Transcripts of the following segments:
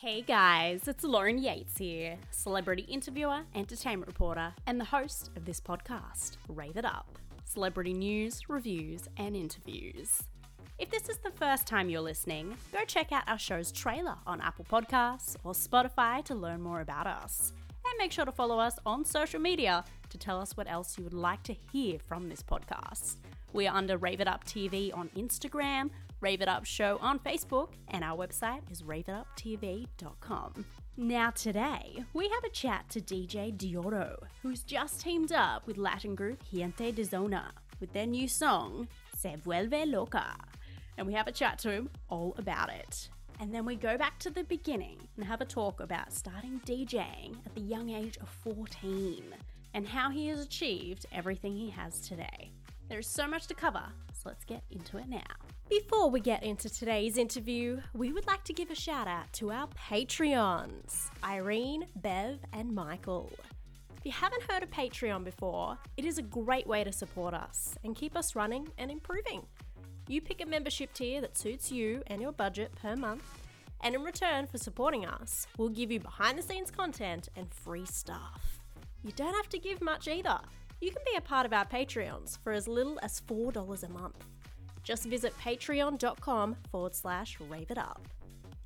Hey guys, it's Lauren Yates here, celebrity interviewer, entertainment reporter, and the host of this podcast, Rave It Up celebrity news, reviews, and interviews. If this is the first time you're listening, go check out our show's trailer on Apple Podcasts or Spotify to learn more about us. And make sure to follow us on social media to tell us what else you would like to hear from this podcast. We are under Rave It Up TV on Instagram, Rave It Up Show on Facebook, and our website is raveituptv.com. Now, today, we have a chat to DJ Deorro, who's just teamed up with Latin group Gente de Zona with their new song, Se Vuelve Loca. And we have a chat to him all about it. And then we go back to the beginning and have a talk about starting DJing at the young age of 14 and how he has achieved everything he has today. There's so much to cover, so let's get into it now. Before we get into today's interview, we would like to give a shout out to our Patreons Irene, Bev, and Michael. If you haven't heard of Patreon before, it is a great way to support us and keep us running and improving. You pick a membership tier that suits you and your budget per month, and in return for supporting us, we'll give you behind the scenes content and free stuff. You don't have to give much either. You can be a part of our Patreons for as little as $4 a month. Just visit patreon.com forward slash rave it up.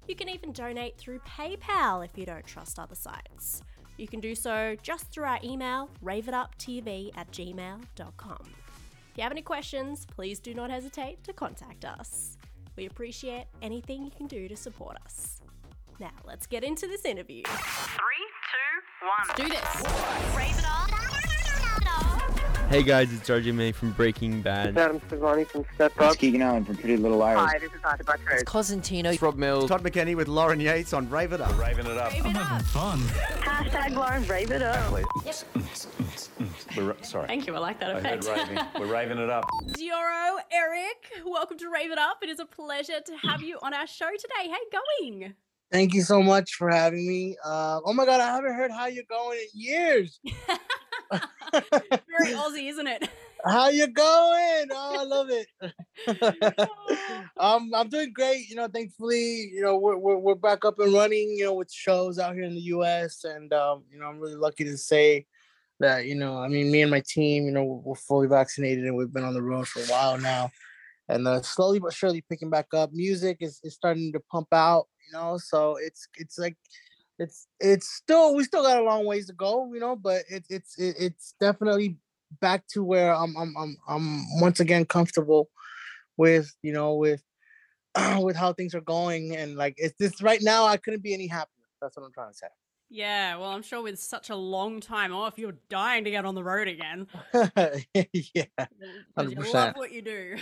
You can even donate through PayPal if you don't trust other sites. You can do so just through our email, raveituptv at gmail.com. If you have any questions, please do not hesitate to contact us. We appreciate anything you can do to support us. Now, let's get into this interview. Three, two, one. Let's do this. Rave it up. Hey guys, it's RJ May from Breaking Bad. Adam Sevani from Step Up. It's Up. Keegan Allen from Pretty Little Liars. Hi, this is Arthur Buttrose. Cosentino. It's Rob Mills. Todd McKenney with Lauren Yates on Rave It Up. Raving it up. Fun. Hashtag Lauren Rave It Up. Mm, mm, mm, We're, sorry. Thank you, I like that I heard effect. raving. We're raving it up. Deorro, Eric, welcome to Rave It Up. It is a pleasure to have you on our show today. How you going? Thank you so much for having me. Uh, oh my god, I haven't heard how you're going in years. Very Aussie, isn't it? How you going? Oh, I love it. um, I'm doing great. You know, thankfully, you know, we're, we're we're back up and running. You know, with shows out here in the U.S. and um, you know, I'm really lucky to say that you know, I mean, me and my team, you know, we're fully vaccinated and we've been on the road for a while now, and uh, slowly but surely picking back up. Music is, is starting to pump out. You know, so it's it's like it's it's still we still got a long ways to go, you know, but it, it's it, it's definitely back to where I'm I'm I'm I'm once again comfortable with you know with with how things are going and like it's this right now I couldn't be any happier. That's what I'm trying to say. Yeah, well, I'm sure with such a long time off, you're dying to get on the road again. yeah, you 100%. love what you do.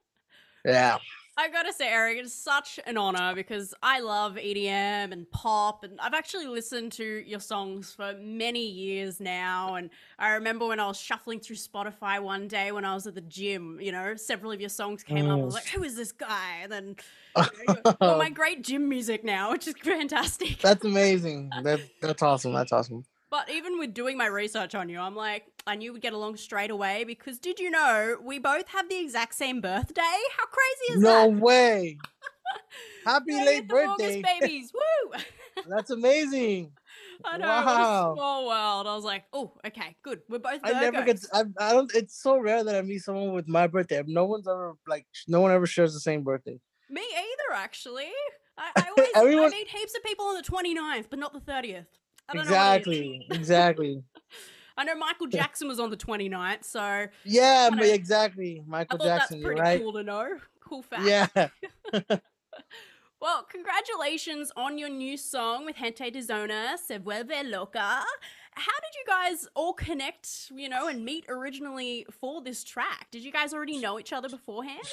yeah. I gotta say, Eric, it's such an honor because I love EDM and pop, and I've actually listened to your songs for many years now. And I remember when I was shuffling through Spotify one day when I was at the gym, you know, several of your songs came up. I was Mm. like, who is this guy? And then you know, my great gym music now, which is fantastic. That's amazing. That that's awesome. That's awesome. But even with doing my research on you, I'm like, I knew we'd get along straight away because did you know we both have the exact same birthday? How crazy is No that? No way. Happy Yeah, late the August birthday. babies! Woo! That's amazing. I know, Wow. what a small world. I was like, oh, okay, good. We're both I never get. Virgos. I, I don't. It's so rare that I meet someone with my birthday. No one's ever like. No one ever shares the same birthday. Me either, actually. I, I always Everyone- I meet heaps of people on the 29th, but not the 30th. Exactly. Exactly. what it is. I know Michael Jackson was on the 29th, so Yeah, but exactly. Michael Jackson. that's pretty right. cool to know. Cool fact. Yeah. Well, congratulations on your new song with Gente de Zona, Se Vuelve Loca. How did you guys all connect, you know, and meet originally for this track? Did you guys already know each other beforehand?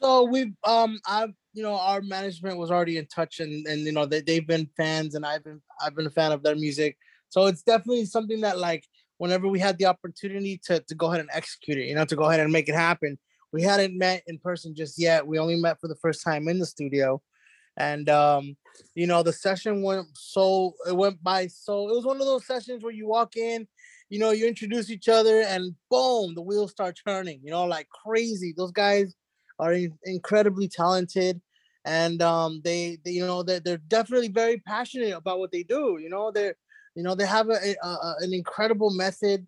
So we've um I've you know our management was already in touch and and you know they they've been fans and I've been I've been a fan of their music. So it's definitely something that like whenever we had the opportunity to to go ahead and execute it, you know, to go ahead and make it happen. We hadn't met in person just yet. We only met for the first time in the studio. And um, you know, the session went so it went by so it was one of those sessions where you walk in, you know, you introduce each other and boom, the wheels start turning, you know, like crazy. Those guys are in- incredibly talented and um, they, they you know they're, they're definitely very passionate about what they do. You know they're you know they have a, a, a an incredible method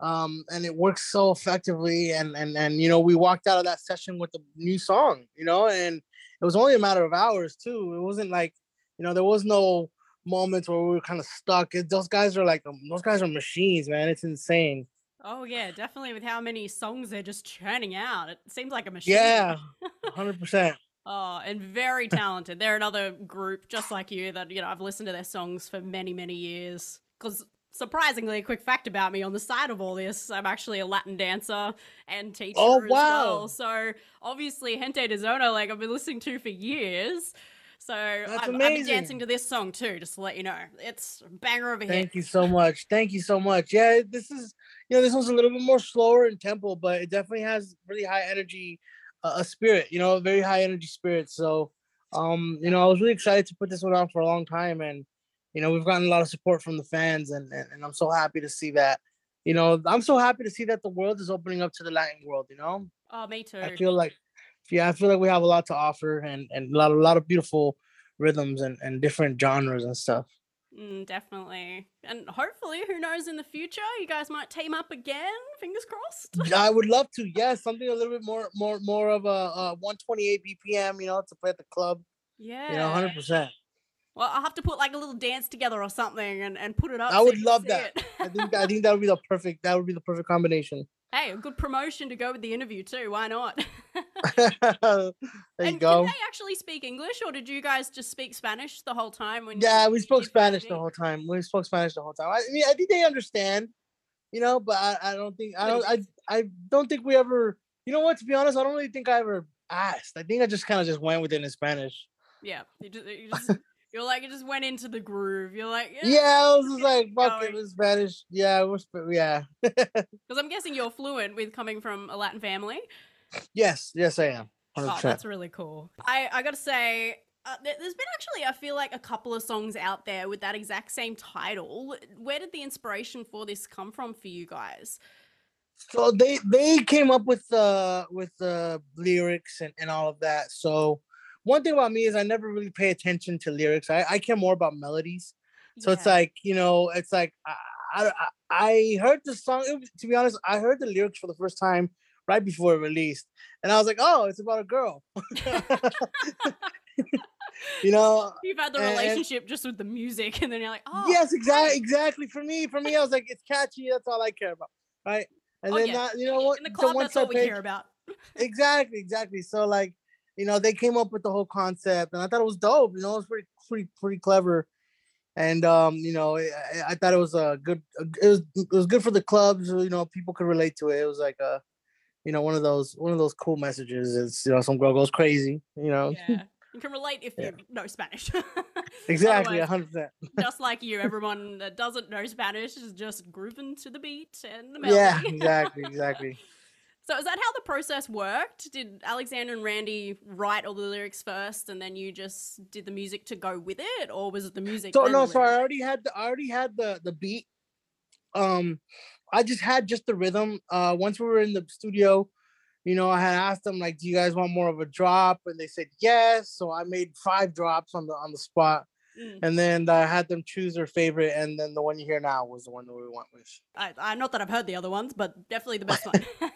um, and it works so effectively. And and and you know, we walked out of that session with a new song, you know, and it was only a matter of hours too. It wasn't like, you know, there was no moments where we were kind of stuck. It, those guys are like, um, those guys are machines, man. It's insane. Oh yeah, definitely. With how many songs they're just churning out, it seems like a machine. Yeah, hundred percent. Oh, and very talented. They're another group just like you that you know I've listened to their songs for many many years. Because surprisingly, a quick fact about me on the side of all this, I'm actually a Latin dancer and teacher Oh, as wow. well. So obviously, Gente de Zona, like I've been listening to for years. So I've, I've been dancing to this song too, just to let you know. It's banger of a hit. Thank you so much. Thank you so much. Yeah, this is you know this one's a little bit more slower in tempo, but it definitely has really high energy, uh, a spirit. You know, very high energy spirit. So, um, you know, I was really excited to put this one out for a long time, and you know, we've gotten a lot of support from the fans, and and, and I'm so happy to see that. You know, I'm so happy to see that the world is opening up to the Latin world. You know, Oh, me too. I feel like, yeah, I feel like we have a lot to offer, and and a lot a lot of beautiful rhythms and and different genres and stuff. Mm, definitely. And hopefully, who knows in the future, you guys might team up again. Fingers crossed. I would love to. Yes, something a little bit more, more, more of a, uh 128 BPM. You know, to play at the club. Yeah. You know, 100. percent Well, I'll have to put like a little dance together or something and, and put it up. I so would love that. I think I think that would be the perfect. That would be the perfect combination. Hey, a good promotion to go with the interview too. Why not? there you and go. Did they actually speak English, or did you guys just speak Spanish the whole time? When Yeah, we spoke Spanish the whole time. We spoke Spanish the whole time. I mean, I think they understand. You know, but I, I don't think I don't I I don't think we ever. You know what? To be honest, I don't really think I ever asked. I think I just kind of just went with it in Spanish. Yeah, you just, you just you're like you just went into the groove. You're like yeah, Yeah, I was just like, fuck it, was Spanish. Yeah, it was. Yeah. because I'm guessing you're fluent with coming from a Latin family. yes, yes, I am. 100%. Oh, that's really cool. I I gotta say, uh, there, there's been actually I feel like a couple of songs out there with that exact same title. Where did the inspiration for this come from for you guys? so they they came up with the with the lyrics and, and all of that. So one thing about me is I never really pay attention to lyrics. I, I care more about melodies. So it's like you know, it's like I I, I- heard the song. was- to be honest, I heard the lyrics for the first time right before it released, and I was like, oh, it's about a girl. you know, you've had the and- relationship just with the music, and then you're like, oh, yes, exactly, exactly. For me, for me, I was like, it's catchy. That's all I care about, right? And Oh, then yeah. that, you know what? In the club, that's all we care about. exactly, exactly. So like, you know, they came up with the whole concept, and I thought it was dope. You know, it was pretty, pretty, pretty clever. And um, you know, I, I- thought it was a good. It was it was good for the clubs. You know, people could relate to it. It was like a, you know, one of those one of those cool messages. It's you know, some girl goes crazy. You know, Yeah, you can relate if Yeah. you know Spanish. exactly, hundred percent. just like you, everyone that doesn't know Spanish is just grooving to the beat and the melody. Yeah, exactly, exactly. So is that how the process worked? Did Alexander and Randy write all the lyrics first, and then you just did the music to go with it, or was it the music? So no, so I already had the I already had the the beat. Um, I just had just the rhythm. Uh, once we were in the studio, you know, I had asked them like, "Do you guys want more of a drop?" And they said yes. So I made five drops on the on the spot, Mm. and then I had them choose their favorite, and then the one you hear now was the one that we went with. I, I not that I've heard the other ones, but definitely the best one.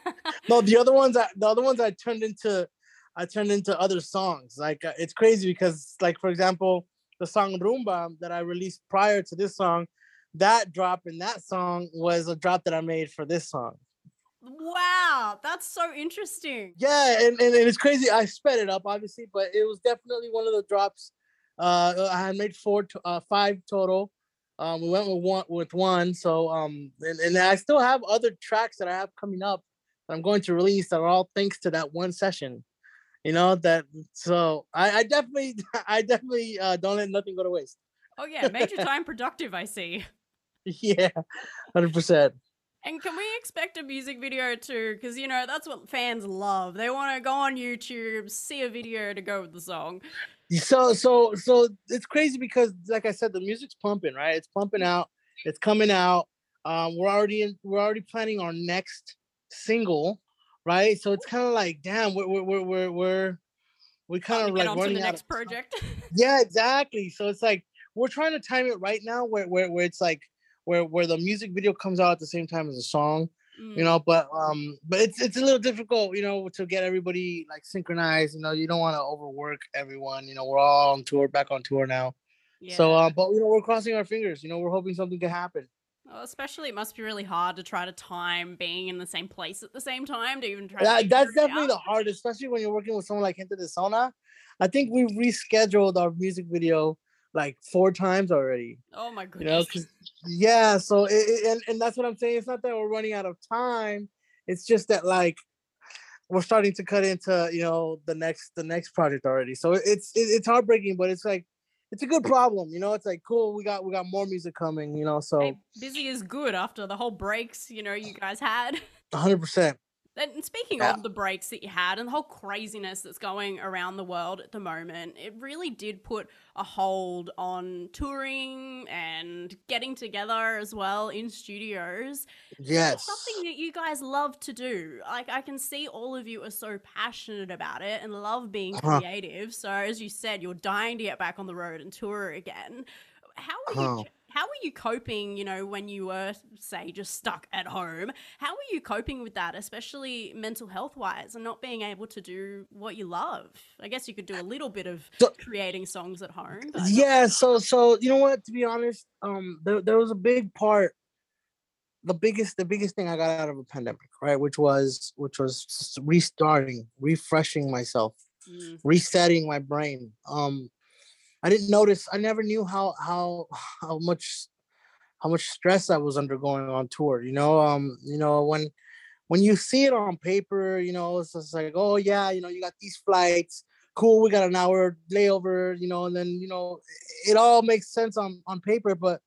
No, the other ones, I, the other ones I turned into, I turned into other songs. Like uh, it's crazy because, like for example, the song Rumba that I released prior to this song, that drop in that song was a drop that I made for this song. wow, that's so interesting. Yeah, and, and, and it's crazy. I sped it up, obviously, but it was definitely one of the drops. Uh, I had made four, to, uh, five total. Um, we went with one, with one. So, um, and, and I still have other tracks that I have coming up that I'm going to release that are all thanks to that one session. You know that. So I, I definitely, I definitely uh, don't let nothing go to waste. Oh yeah, major time productive. I see. Yeah, hundred percent. And can we expect a music video too? Because you know that's what fans love. They want to go on YouTube, see a video to go with the song. so so so it's crazy because like i said the music's pumping right it's pumping out it's coming out um we're already in we're already planning our next single right so it's kind of like damn we're we're we're we're, we're we kind of like running the out next of project. yeah exactly so it's like we're trying to time it right now where where, where it's like where where the music video comes out at the same time as the song Mm. you know but um but it's it's a little difficult you know to get everybody like synchronized you know you don't want to overwork everyone you know we're all on tour back on tour now so Yeah. uh but you know we're crossing our fingers you know we're hoping something can happen Well, especially, it must be really hard to try to time being in the same place at the same time to even try. to that, that's definitely out. the hardest especially when you're working with someone like Gente de Zona I think we've rescheduled our music video like four times already Oh my you know goodness! yeah so it, it- and, and that's what i'm saying it's not that we're running out of time it's just that like we're starting to cut into you know the next the next project already so it's it, it's heartbreaking but it's like it's a good problem you know it's like cool we got we got more music coming you know so Hey, busy is good after the whole breaks you know you guys had. 100% And speaking Yeah. of the breaks that you had and the whole craziness that's going around the world at the moment, it really did put a hold on touring and getting together as well in studios. yes It's something that you guys love to do. Like I can see all of you are so passionate about it and love being Uh-huh. creative. So as you said, you're dying to get back on the road and tour again. How are Uh-huh. you how were you coping, you know, when you were say just stuck at home? How were you coping with that, especially mental health wise and not being able to do what you love? I guess you could do a little bit of So- creating songs at home. yeah so so you know what to be honest um there, there was a big part the biggest the biggest thing i got out of a pandemic right which was which was restarting refreshing myself Mm, resetting my brain um i didn't notice i never knew how how how much how much stress i was undergoing on tour you know um you know when when you see it on paper you know it's just like oh yeah you know you got these flights cool we got an hour layover you know and then you know it all makes sense on on paper but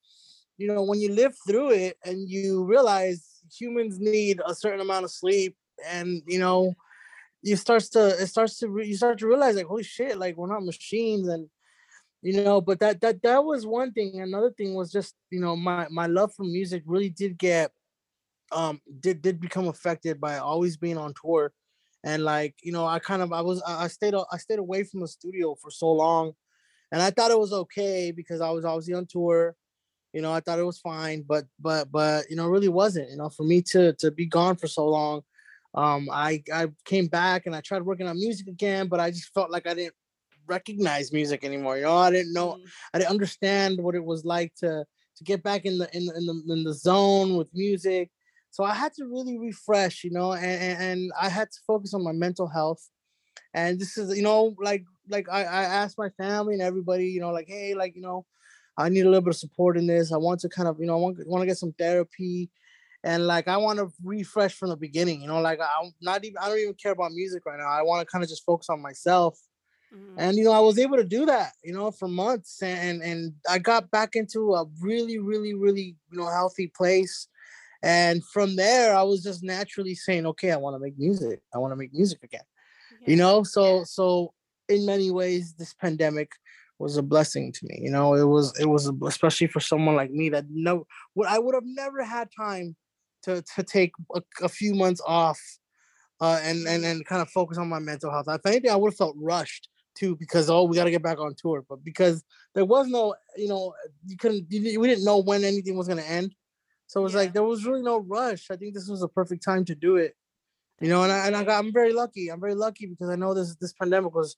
you know when you live through it and you realize humans need a certain amount of sleep and you know you starts to it starts to re- you start to realize like holy shit like we're not machines and you know but that that that was one thing. Another thing was just you know my my love for music really did get um did did become affected by always being on tour. And like you know i kind of i was i stayed i stayed away from the studio for so long and i thought it was okay because i was obviously on tour. You know i thought it was fine but but but you know really wasn't. You know for me to to be gone for so long um i i came back and i tried working on music again but i just felt like i didn't recognize music anymore you know i didn't know mm. I didn't understand what it was like to to get back in the in the in the, in the zone with music. So I had to really refresh, you know, and, and, and I had to focus on my mental health. And this is, you know, like like I, I asked my family and everybody, you know, like, hey, like, you know, I need a little bit of support in this. I want to kind of, you know, I want, want to get some therapy. And like I want to refresh from the beginning, you know, like I'm not even I don't even care about music right now. I want to kind of just focus on myself Mm. and you know i was able to do that you know for months and and i got back into a really really really you know healthy place. And from there i was just naturally saying okay i want to make music. I want to make music again. You know so so in many ways this pandemic was a blessing to me you know it was it was a- especially for someone like me that no what i would have never had time to to take a, a few months off uh and and and kind of focus on my mental health. If anything i would have felt rushed too because oh we got to get back on tour but because there was no you know you couldn't you, we didn't know when anything was going to end so it was Yeah. like there was really no rush i think this was a perfect time to do it you know and I, and I got i'm very lucky i'm very lucky because i know this this pandemic was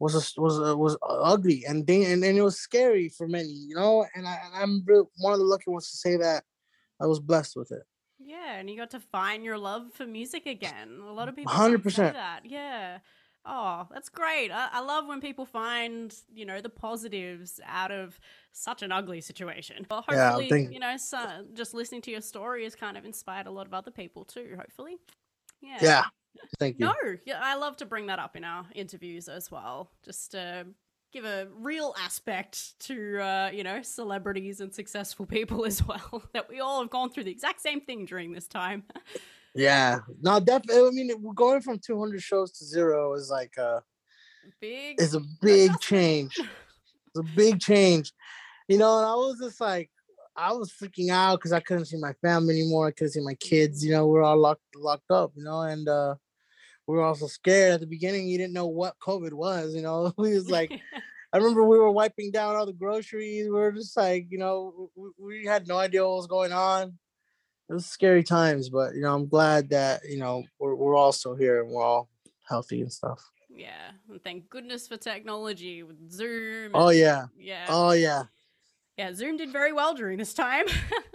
was a, was a, was uh, ugly and, dang- and and it was scary for many you know and, I, and i'm real, one of the lucky ones to say that i was blessed with it Yeah, and you got to find your love for music again. A lot of people don't say 100%. that. Yeah. Oh, that's great. I, I love when people find, you know, the positives out of such an ugly situation. Well, Yeah, hopefully, you know, so, just listening to your story has kind of inspired a lot of other people too, hopefully. Yeah. yeah thank you No, yeah, I love to bring that up in our interviews as well, just to give a real aspect to uh, you know celebrities and successful people as well. that we all have gone through the exact same thing during this time. yeah no definitely i mean we're going from 200 shows to zero is like uh Big. is a big change. It's a big change. You know, and I was just like, I was freaking out because I couldn't see my family anymore. I couldn't see my kids. You know, we're all locked locked up. You know, and uh, we were also scared at the beginning. You didn't know what COVID was. You know, we was like, I remember we were wiping down all the groceries. We were just like, you know, we, we had no idea what was going on. It was scary times, but you know, I'm glad that you know we're we're all still here and we're all healthy and stuff. yeah, and thank goodness for technology with Zoom. Oh yeah, yeah, oh yeah, yeah. Zoom did very well during this time.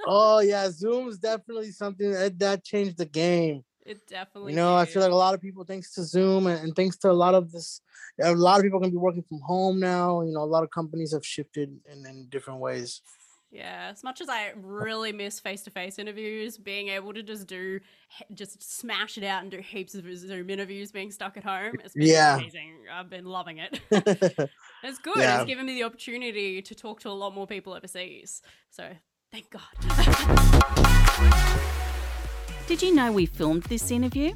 oh yeah. Zoom's definitely something that that changed the game. it definitely. You know, I feel like a lot of people, thanks to Zoom and, and thanks to a lot of this, a lot of people can be working from home now. You know, a lot of companies have shifted in, in different ways. Yeah, as much as I really miss face-to-face interviews, being able to just do, just smash it out and do heaps of Zoom interviews, being stuck at home, it's been Yeah. amazing. I've been loving it. it's good. Yeah. It's given me the opportunity to talk to a lot more people overseas. So thank God. Did you know we filmed this interview?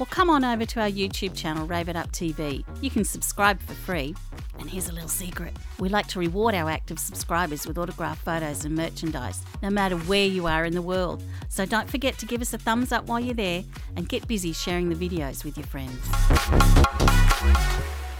Well, come on over to our YouTube channel, Rave It Up TV. You can subscribe for free. And here's a little secret we like to reward our active subscribers with autographed photos and merchandise, no matter where you are in the world. So don't forget to give us a thumbs up while you're there and get busy sharing the videos with your friends.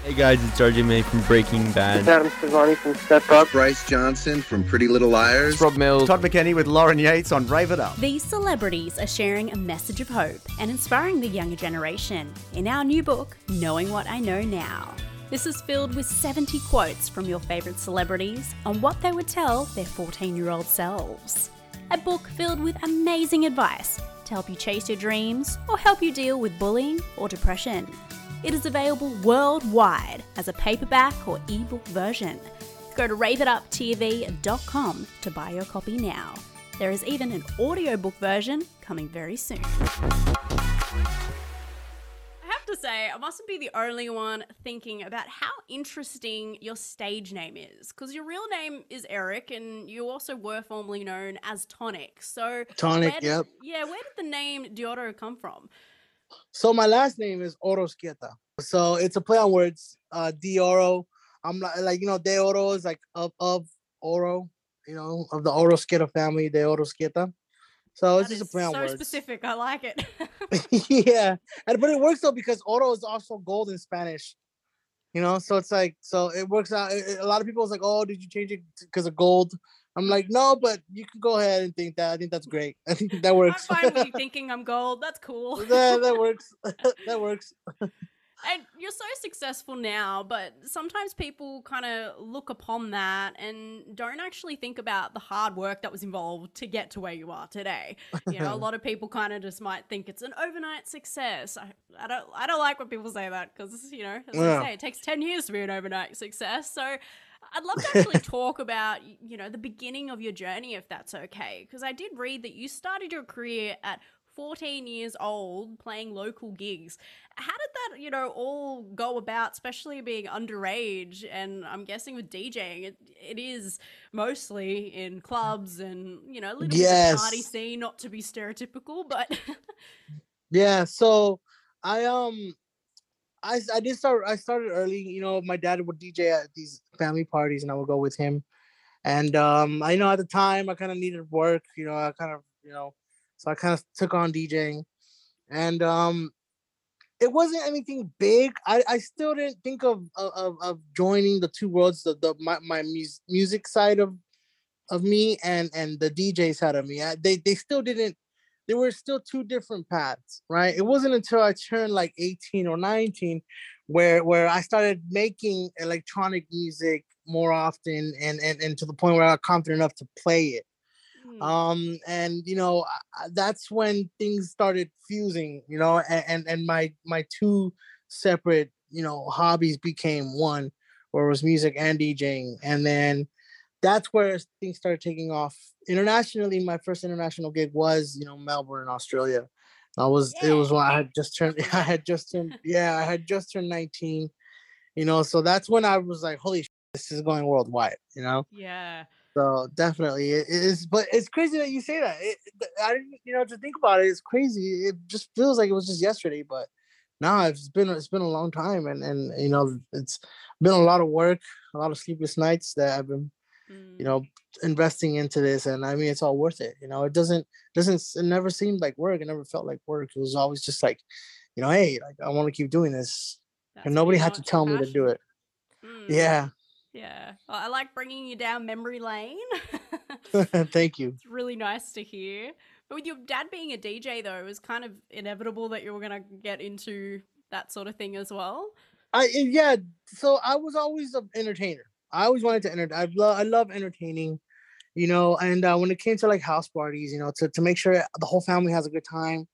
Hey guys, it's RJ May from Breaking Bad. Adam Sevani from Step Up. Bryce Johnson from Pretty Little Liars. It's Rob Mills. Todd McKenney with Lauren Yates on Rave It Up. These celebrities are sharing a message of hope and inspiring the younger generation in our new book, Knowing What I Know Now. This is filled with 70 quotes from your favourite celebrities on what they would tell their 14 year old selves. A book filled with amazing advice to help you chase your dreams or help you deal with bullying or depression. It is available worldwide as a paperback or ebook version. Go to raveituptv.com to buy your copy now. There is even an audiobook version coming very soon. I have to say, I mustn't be the only one thinking about how interesting your stage name is. Because your real name is Eric, and you also were formerly known as Tonic. So, Tonic, where did- yep. Yeah, where did the name Deorro come from? So my last name is Orosquieta. So it's a play on words. Uh, Deorro. I'm like, like you know, De Oro is like of of Oro. You know, of the Orosquieta family, De Orosquieta. So it's just a play on so words. So specific. I like it. yeah, and but it works though because oro is also gold in Spanish. You know, so it's like so it works out. a lot of people is like, "Oh, did you change it because of gold?" I'm like, "No, but you can go ahead and think that. I think that's great. I think that works. I'm fine with you thinking I'm gold. That's cool. that, that works. that works. And you're so successful now, but sometimes people kind of look upon that and don't actually think about the hard work that was involved to get to where you are today. You know, a lot of people kind of just might think it's an overnight success. I, I don't I don't like when people say that because, you know, as Yeah. I say, it takes 10 years to be an overnight success. So I'd love to actually talk about, you know, the beginning of your journey if that's okay, because I did read that you started your career at 14 years old playing local gigs. How did that, you know, all go about, especially being underage? And I'm guessing with DJing, it, it is mostly in clubs and, you know, a little bit of party scene, not to be stereotypical, but Yeah. So I um I I did start I started early, you know, my dad would DJ at these family parties and I would go with him. And um I know at the time I kind of needed work, you know, I kind of, you know, so I kind of took on DJing. And um it wasn't anything big. I, I still didn't think of, of of- joining the two worlds, the, the my, my mus- music side of of me and and the DJ side of me. I, they they still didn't there were still two different paths, right? It wasn't until I turned like 18 or 19 where where I started making electronic music more often and and, and to the point where I got confident enough to play it. Hmm. Um and you know that's when things started fusing, you know, and and, and my my two separate, you know, hobbies became one where it was music and DJing and then that's where things started taking off internationally. My first international gig was, you know, Melbourne, Australia. I was it was when I had just turned I had just turned yeah, I had just turned 19. You know, so that's when I was like, holy sh- this is going worldwide, you know. yeah. So definitely it is, but it's crazy that you say that. It, I didn't, you know, to think about it, it's crazy. It just feels like it was just yesterday, but no, it's been it's been a long time, and and you know, it's been a lot of work, a lot of sleepless nights that I've been. You know, investing into this, and I mean, it's all worth it. You know, it doesn't doesn't it never seemed like work. It never felt like work. It was always just like, you know, hey, like I want to keep doing this, That's and nobody had to tell me to do it. Mm, Yeah, Yeah. Well, I like bringing you down memory lane. thank you. It's really nice to hear. But with your dad being a DJ, though, it was kind of inevitable that you were going to get into that sort of thing as well. I eh, yeah, so I was always an entertainer. I always wanted to enter. I love I love entertaining, you know. And uh, when it came to like house parties, you know, to to make sure the whole family has a good time,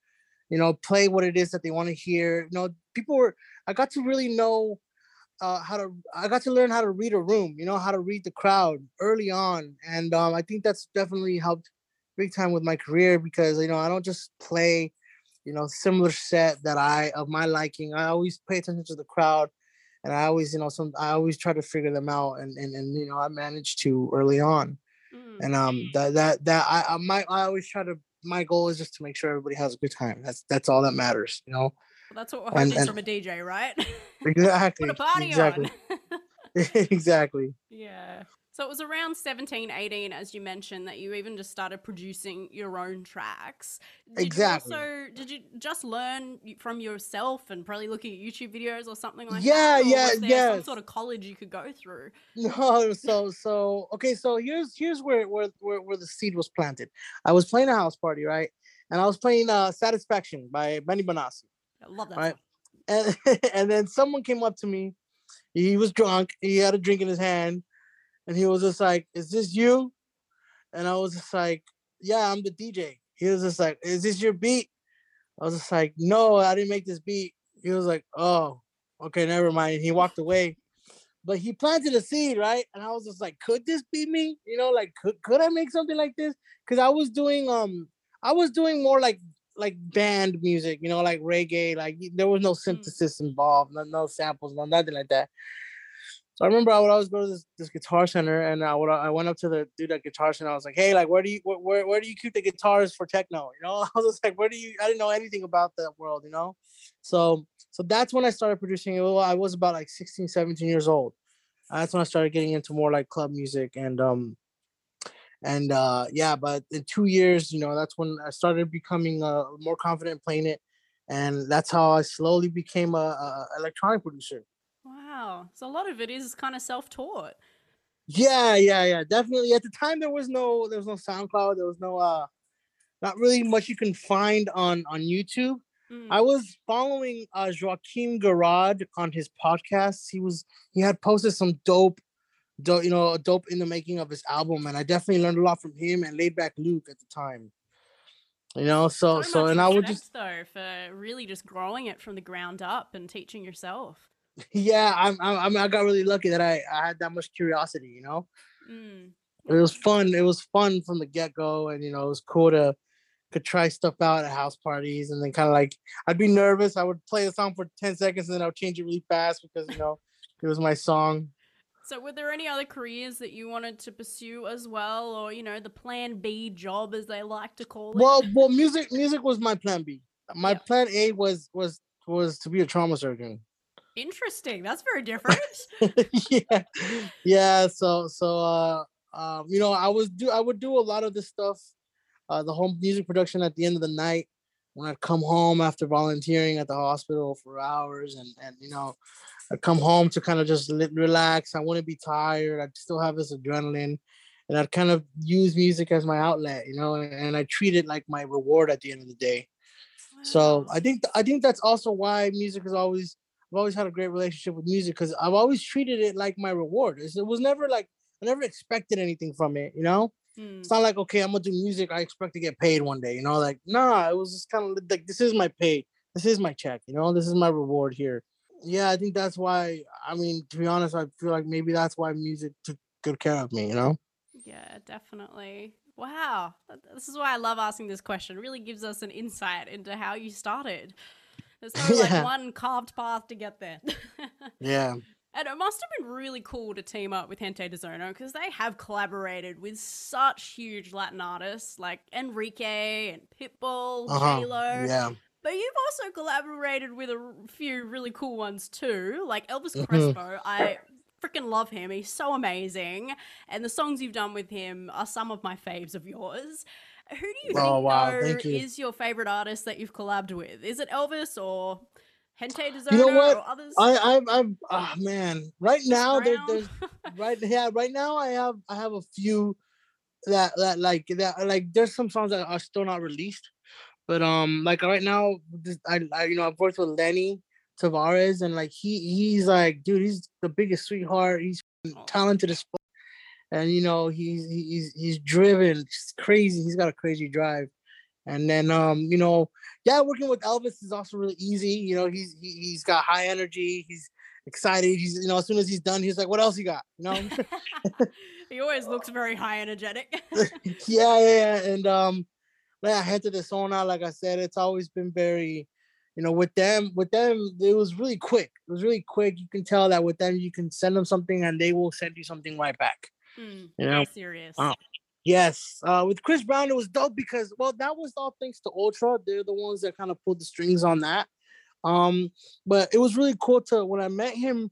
you know, play what it is that they want to hear. You know, people were. I got to really know uh, how to. I got to learn how to read a room. You know, how to read the crowd early on, and um, I think that's definitely helped big time with my career because you know I don't just play you know, similar set that I of my liking. I always pay attention to the crowd, and I always, you know, some I always try to figure them out, and and and you know, I managed to early on, Mm. and um, that that that I I my I always try to. My goal is just to make sure everybody has a good time. That's that's all that matters, you know. Well, that's what and- and- from a DJ, right? Exactly. Put a party exactly. on. exactly. yeah. So it was around 17, 18, as you mentioned, that you even just started producing your own tracks. Did Exactly. So did you just learn from yourself and probably looking at YouTube videos or something like Yeah, that? Yeah, yeah, yeah. some sort of college you could go through? No, so so okay, so here's here's where where where, where the seed was planted. I was playing a house party, right? And I was playing uh Satisfaction by Benny Benassi. I love that. Right. and and then someone came up to me. He was drunk. He had a drink in his hand, and he was just like, "Is this you?" And I was just like, "Yeah, I'm the DJ." He was just like, "Is this your beat?" I was just like, "No, I didn't make this beat." He was like, "Oh, okay, never mind." He walked away, but he planted a seed, right? And I was just like, "Could this be me?" You know, like, could could I make something like this? Because I was doing um, I was doing more like like band music, you know, like reggae. Like there was no synthesis involved, no, no samples, no nothing like that. So I remember I would always go to this, this guitar center, and I would I went up to the dude at guitar center. I was like, "Hey, like, where do you where, where where do you keep the guitars for techno?" You know, I was just like, "Where do you?" I didn't know anything about that world, you know. So so that's when I started producing. I was about like 16, 17 years old. That's when I started getting into more like club music and um and uh yeah but in two years you know that's when i started becoming uh more confident playing it and that's how i slowly became a, a electronic producer Wow. So a lot of it is kind of self taught. yeah yeah yeah definitely at the time there was no there was no soundcloud there was no uh not really much you can find on on youtube Mm. I was following uh Joachim Garraud on his podcast. He was he had posted some dope, dope, you know, dope in the making of his album, and I definitely learned a lot from him and Laidback Luke at the time. You know, so so, much and I would just though for really just growing it from the ground up and teaching yourself. Yeah, I'm, I'm I got really lucky that I I had that much curiosity. You know, Mm. it was fun. It was fun from the get go, and you know, it was cool to could try stuff out at house parties, and then kind of like I'd be nervous. I would play a song for ten seconds, and then I would change it really fast because you know it was my song. So, were there any other careers that you wanted to pursue as well, or you know, the Plan B job, as they like to call it? Well, well, music music was my plan B. My plan A was was was to be a trauma surgeon. Interesting. That's very different. yeah, yeah. So so uh, um, you know, I was do I would do a lot of this stuff, uh, the home music production at the end of the night when I'd come home after volunteering at the hospital for hours, and and you know, I'd come home to kind of just relax. I wouldn't be tired. I'd still have this adrenaline. And I'd kind of use music as my outlet, you know, and, and I treat it like my reward at the end of the day. So I think I think that's also why music is always I've always had a great relationship with music because I've always treated it like my reward. It's- It was never like I never expected anything from it, you know. Mm. It's not like okay, I'm gonna do music. I expect to get paid one day, you know. Like nah, it was just kind of like this is my pay, this is my check, you know. This is my reward here. Yeah, I think that's why. I mean, to be honest, I feel like maybe that's why music took good care of me, you know. Yeah, definitely. Wow. This is why I love asking this question. It really gives us an insight into how you started. There's no like one carved path to get there. Yeah. And it must have been really cool to team up with Gente de Zona because they have collaborated with such huge Latin artists like Enrique and Pitbull, Uh-huh. J-Lo. Yeah. But you've also collaborated with a few really cool ones too, like Elvis Mhm. Crespo. I freaking love him. He's so amazing. And the songs you've done with him are some of my faves of yours. Who do you Oh, think wow, though, thank you. is your favorite artist that you've collabed with? Is it Elvis or Gente de Zona You know what? or others? I I've, I've ah man, right now there, there's right yeah right now I have I have a few that that like that like there's some songs that are still not released, but um like right now this, I, I you know I've worked with Lenny Tavárez and like he he's like dude he's the biggest sweetheart he's talented as. And you know he's he's he's driven it's crazy he's got a crazy drive and then um you know yeah working with Elvis is also really easy you know he's he, he's got high energy he's excited he's you know as soon as he's done he's like what else you got you know he always looks very high energetic. yeah, yeah, yeah. And um, like I had to the sauna, like I said, it's always been very, you know, with them, with them, it was really quick. It was really quick. You can tell that with them, you can send them something and they will send you something right back. Mm, You know, very serious. uh, Yes. Uh, with Chris Brown, it was dope because well, that was all thanks to Ultra. They're the ones that kind of pulled the strings on that. Um, but it was really cool to when I met him,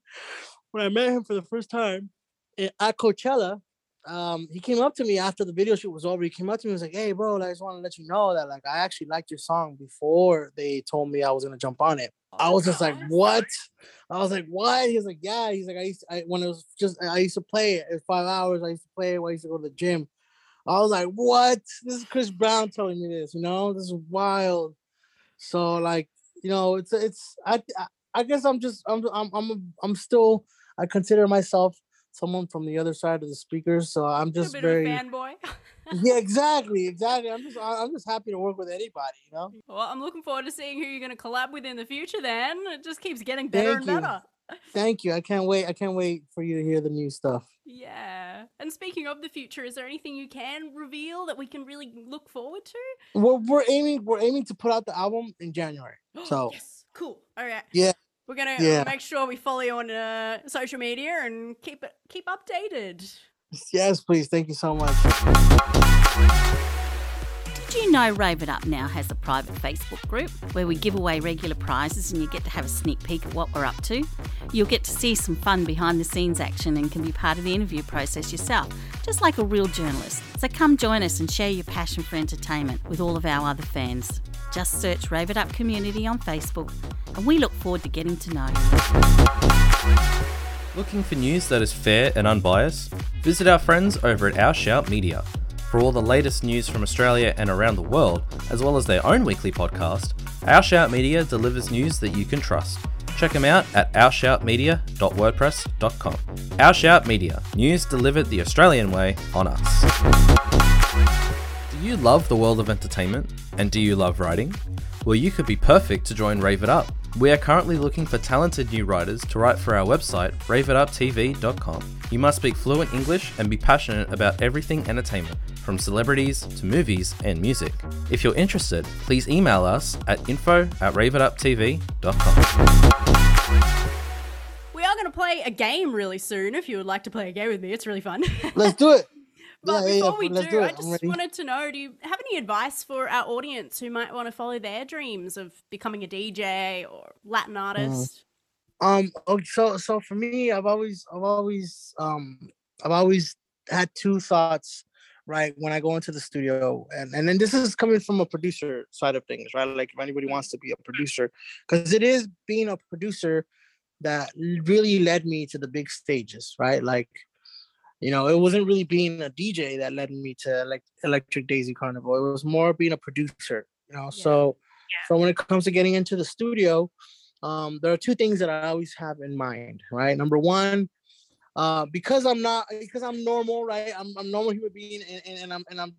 when I met him for the first time i- at Coachella. Um, he came up to me after the video shoot was over. He came up to me and was like, "Hey, bro, I just want to let you know that like I actually liked your song before they told me I was gonna jump on it." I oh was just like, "What?" I was like, "What?" He's like, "Yeah." He's like, "I used to, I, when it was just I used to play it. It five hours. I used to play it I used to go to the gym." I was like, "What?" This is Chris Brown telling me this. You know, this is wild. So like, you know, it's it's I I- guess I'm just I'm I'm I'm I'm still I consider myself someone from the other side of the speakers. So I'm a just bit very of a fanboy. yeah, exactly, exactly. I'm just I'm just happy to work with anybody. You know. well, I'm looking forward to seeing who you're going to collab with in the future. Then it just keeps getting better Thank and you. better. Thank you. I can't wait. I can't wait for you to hear the new stuff. Yeah. And speaking of the future, is there anything you can reveal that we can really look forward to? We're we're aiming we're aiming to put out the album in January. So yes, cool. All right. Yeah. We're gonna Yeah. make sure we follow you on uh, social media and keep it keep updated. Yes, please. Thank you so much. Did you know Rave It Up now has a private Facebook group where we give away regular prizes and you get to have a sneak peek at what we're up to? You'll get to see some fun behind the scenes action and can be part of the interview process yourself, just like a real journalist. So come join us and share your passion for entertainment with all of our other fans. Just search Rave It Up Community on Facebook and we look forward to getting to know you. Looking for news that is fair and unbiased? Visit our friends over at Our Shout Media. For all the latest news from Australia and around the world, as well as their own weekly podcast, Our Shout Media delivers news that you can trust. Check them out at ourshoutmedia.wordpress.com. Our Shout Media, news delivered the Australian way on us. Do you love the world of entertainment? And do you love writing? Well, you could be perfect to join Rave It Up. We are currently looking for talented new writers to write for our website, raveituptv.com. You must speak fluent English and be passionate about everything entertainment, from celebrities to movies and music. If you're interested, please email us at info at raveituptv.com. We are going to play a game really soon. If you would like to play a game with me, it's really fun. Let's do it. But Yeah, yeah, yeah, before we do, do I just wanted to know: Do you have any advice for our audience who might want to follow their dreams of becoming a DJ or Latin artist? Um. So so for me, I've always I've always um I've always had two thoughts. Right when I go into the studio, and and then this is coming from a producer side of things, right? Like if anybody wants to be a producer, because it is being a producer that really led me to the big stages, right? Like, you know, it wasn't really being a DJ that led me to like Electric Daisy Carnival. It was more being a producer, you know. So, so when it comes to getting into the studio, um, there are two things that I always have in mind, right? Number one, uh, because I'm not because I'm normal, right? I'm I'm normal human being, and, and, and I'm and I'm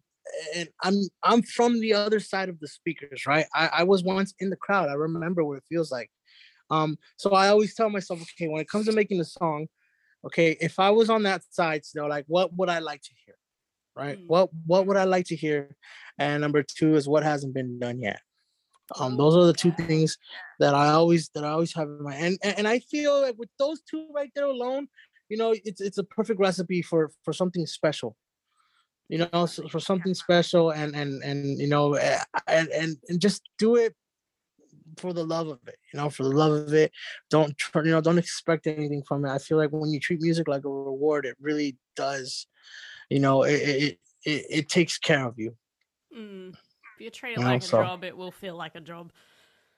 and I'm I'm from the other side of the speakers, right? I, I was once in the crowd. I remember what it feels like. Um, so I always tell myself, okay, when it comes to making a song, okay, if I was on that side still, like what would I like to hear? Right? What what would I like to hear? And number two is what hasn't been done yet. Um, those are the two things that I always that I always have in mind. And, and and I feel like with those two right there alone, you know, it's it's a perfect recipe for for something special. You know, for something special and and and you know, eh, and and, and just do it for the love of it. You know, for the love of it. Don't you know? Don't expect anything from it. I feel like when you treat music like a reward, it really does. You know, it it it, it takes care of you. Mm. If you treat it You know, like a so- job, it will feel like a job.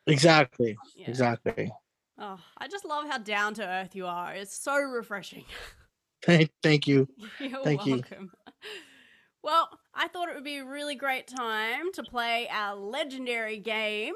Exactly. Yeah. Exactly. Oh, I just love how down to earth you are. It's so refreshing. Thank, thank you. You're Thank you. welcome. Well, I thought it would be a really great time to play our legendary game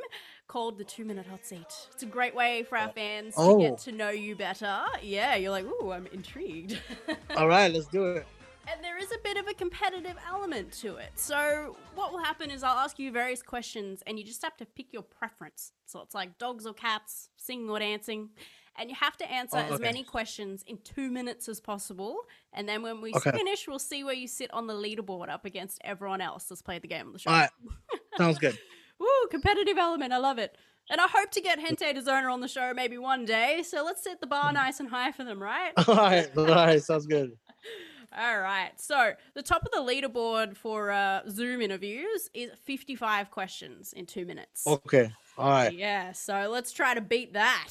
called the Two Minute Hot Seat. It's a great way for our uh, fans to Oh. get to know you better. Yeah, you're like, ooh, I'm intrigued. All right, let's do it. And there is a bit of a competitive element to it. So, what will happen is I'll ask you various questions and you just have to pick your preference. So, it's like dogs or cats, singing or dancing. And you have to answer Oh, as many questions in two minutes as possible. And then when we Okay. finish, we'll see where you sit on the leaderboard up against everyone else that's played the game on the show. All right. Sounds good. Woo, competitive element. I love it. And I hope to get Gente de Zona on the show maybe one day. So, let's set the bar nice and high for them, right? All right. All right. Sounds good. All right. So the top of the leaderboard for uh, Zoom interviews is 55 questions in two minutes. Okay. All right. Yeah. So let's try to beat that.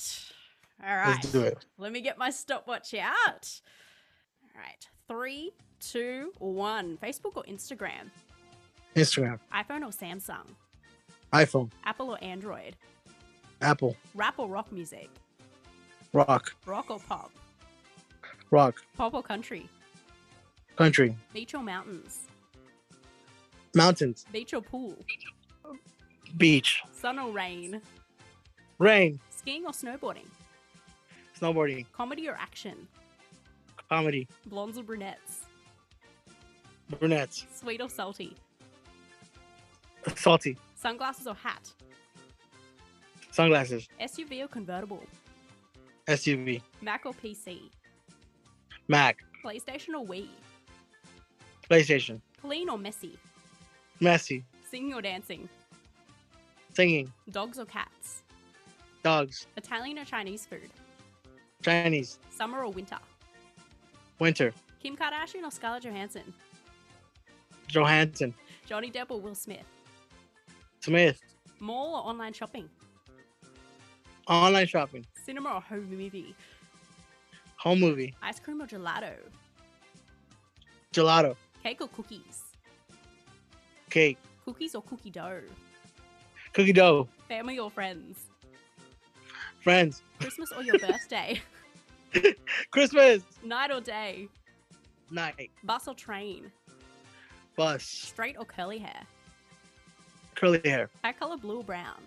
All right. Let's do it. Let me get my stopwatch out. All right. Three, two, one. Facebook or Instagram? Instagram, iPhone or Samsung? iPhone, Apple or Android? Apple, Rap or rock music? rock, Rock or pop? rock, Pop or country? country, Beach or mountains? mountains, Beach or pool? beach, Sun or rain? rain, Skiing or snowboarding? snowboarding, Comedy or action? comedy, Blondes or brunettes? brunettes, Sweet or salty? salty, Sunglasses or hat? sunglasses, SUV or convertible? SUV, Mac or PC? Mac, PlayStation or Wii? PlayStation, Clean or messy? Messy. Singing or dancing? singing, Dogs or cats? dogs, Italian or Chinese food? Chinese, Summer or winter? winter, Kim Kardashian or Scarlett Johansson? Johansson, Johnny Depp or Will Smith? Smith, Mall or online shopping? online shopping, Cinema or home movie? home movie, Ice cream or gelato? gelato, Cake or cookies? cake, Cookies or cookie dough? cookie dough, Family or friends? friends, Christmas or your birthday? Christmas, Night or day? night, Bus or train? bus, Straight or curly hair? Curly hair, Hair color blue brown?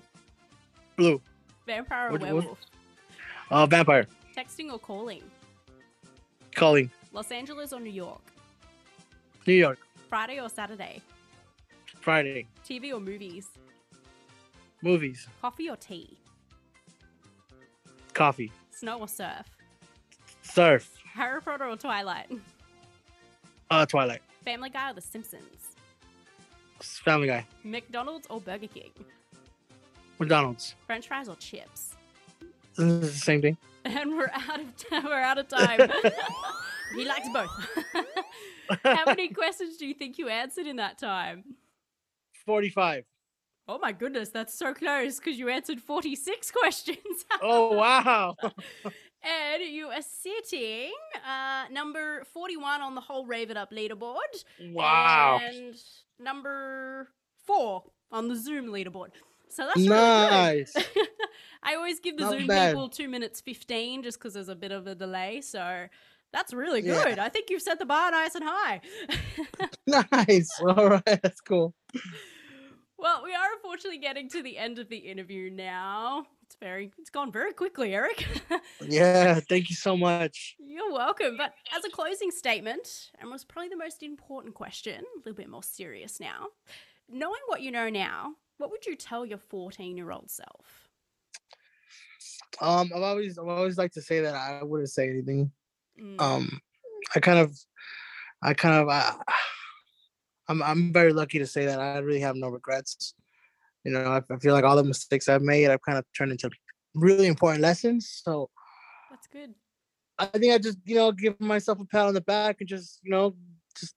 blue, Vampire or What- what- werewolf? uh, vampire, Texting or calling? calling, Los Angeles or New York? New York, Friday or Saturday? Friday, TV or movies? movies, Coffee or tea? coffee, Snow or surf? surf, Harry Potter or Twilight? uh, Twilight, Family Guy or The Simpsons? Family Guy, McDonald's or Burger King? McDonald's. French fries or chips? This is the same thing. And we're out of time. We're out of time. he likes both. How many questions do you think you answered in that time? 45. Oh my goodness, that's so close because you answered 46 questions. Oh, wow. And you are sitting uh, number 41 on the whole Rave It Up leaderboard. Wow. And number four on the Zoom leaderboard. So that's really Nice. good. I always give the Not Zoom bad. people two minutes 15 just because there's a bit of a delay. So that's really Yeah. good. I think you've set the bar nice and high. nice. All right. That's cool. Well, we are unfortunately getting to the end of the interview now. It's very, it's gone very quickly, Eric. Yeah. Thank you so much. You're welcome. But as a closing statement, and was probably the most important question, a little bit more serious now. Knowing what you know now, what would you tell your 14 year old self? Um, I've always, I've always liked to say that I wouldn't say anything. Mm, Um, I kind of, I kind of, I, I'm, I'm very lucky to say that I really have no regrets. You know, I, I feel like all the mistakes I've made, I've kind of turned into really important lessons. So that's good. I think I just, you know, give myself a pat on the back and just, you know, just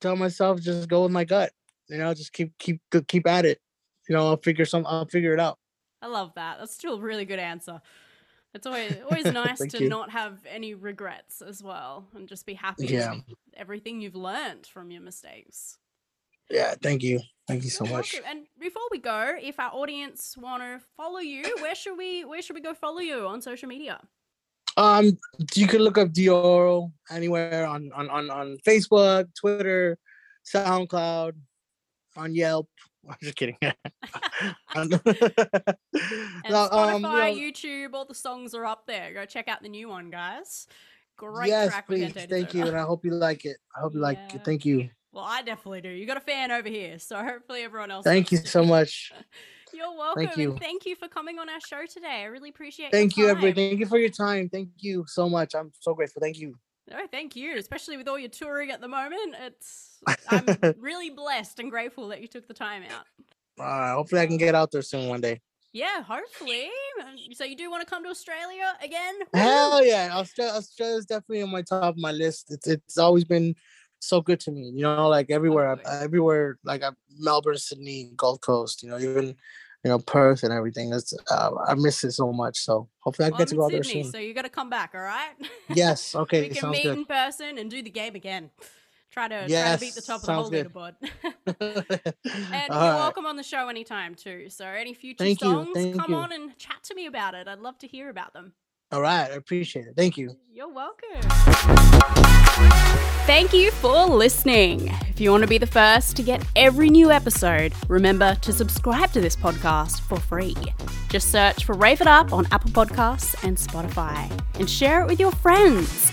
tell myself, just go with my gut. You know, just keep, keep, keep at it. You know, I'll figure some, I'll figure it out. I love that. That's still a really good answer. It's always always nice to you. not have any regrets as well and just be happy Yeah. with everything you've learned from your mistakes. Yeah, thank you. Thank you so You're much. welcome. And before we go, if our audience want to follow you, where should we where should we go follow you on social media? Um, you can look up Deorro anywhere on on on on Facebook, Twitter, SoundCloud, on Yelp. I'm just kidding. And No, Spotify, um, you know, YouTube, all the songs are up there. Go check out the new one, guys. Great yes, track with please. Thank you, and I hope you like it. I hope you like Yeah. it. Thank you. Well, I definitely do. You got a fan over here, so hopefully everyone else. Thank you so much. You're welcome. Thank you. And thank you for coming on our show today. I really appreciate. It. Thank you, everybody. Thank you for your time. Thank you so much. I'm so grateful. Thank you. No, thank you. Especially with all your touring at the moment, it's I'm really blessed and grateful that you took the time out. Uh, hopefully, I can get out there soon one day. Yeah, hopefully. So you do want to come to Australia again? Hell yeah, Australia, is definitely on my top of my list. It's it's always been so good to me. You know, like everywhere, everywhere, like Melbourne, Sydney, Gold Coast. You know, even you know Perth and everything. It's uh, I miss it so much. So hopefully, I I'm get to go out there Sydney, soon. so you got to come back, all right? Yes. Okay. we can meet good. in person and do the game again. Try to try to beat the top of the whole good. leaderboard. and All you're right. welcome on the show anytime too. So any future Thank songs, come you. on and chat to me about it. I'd love to hear about them. All right. I appreciate it. Thank you. You're welcome. Thank you for listening. If you want to be the first to get every new episode, remember to subscribe to this podcast for free. Just search for Rave It Up on Apple Podcasts and Spotify and share it with your friends.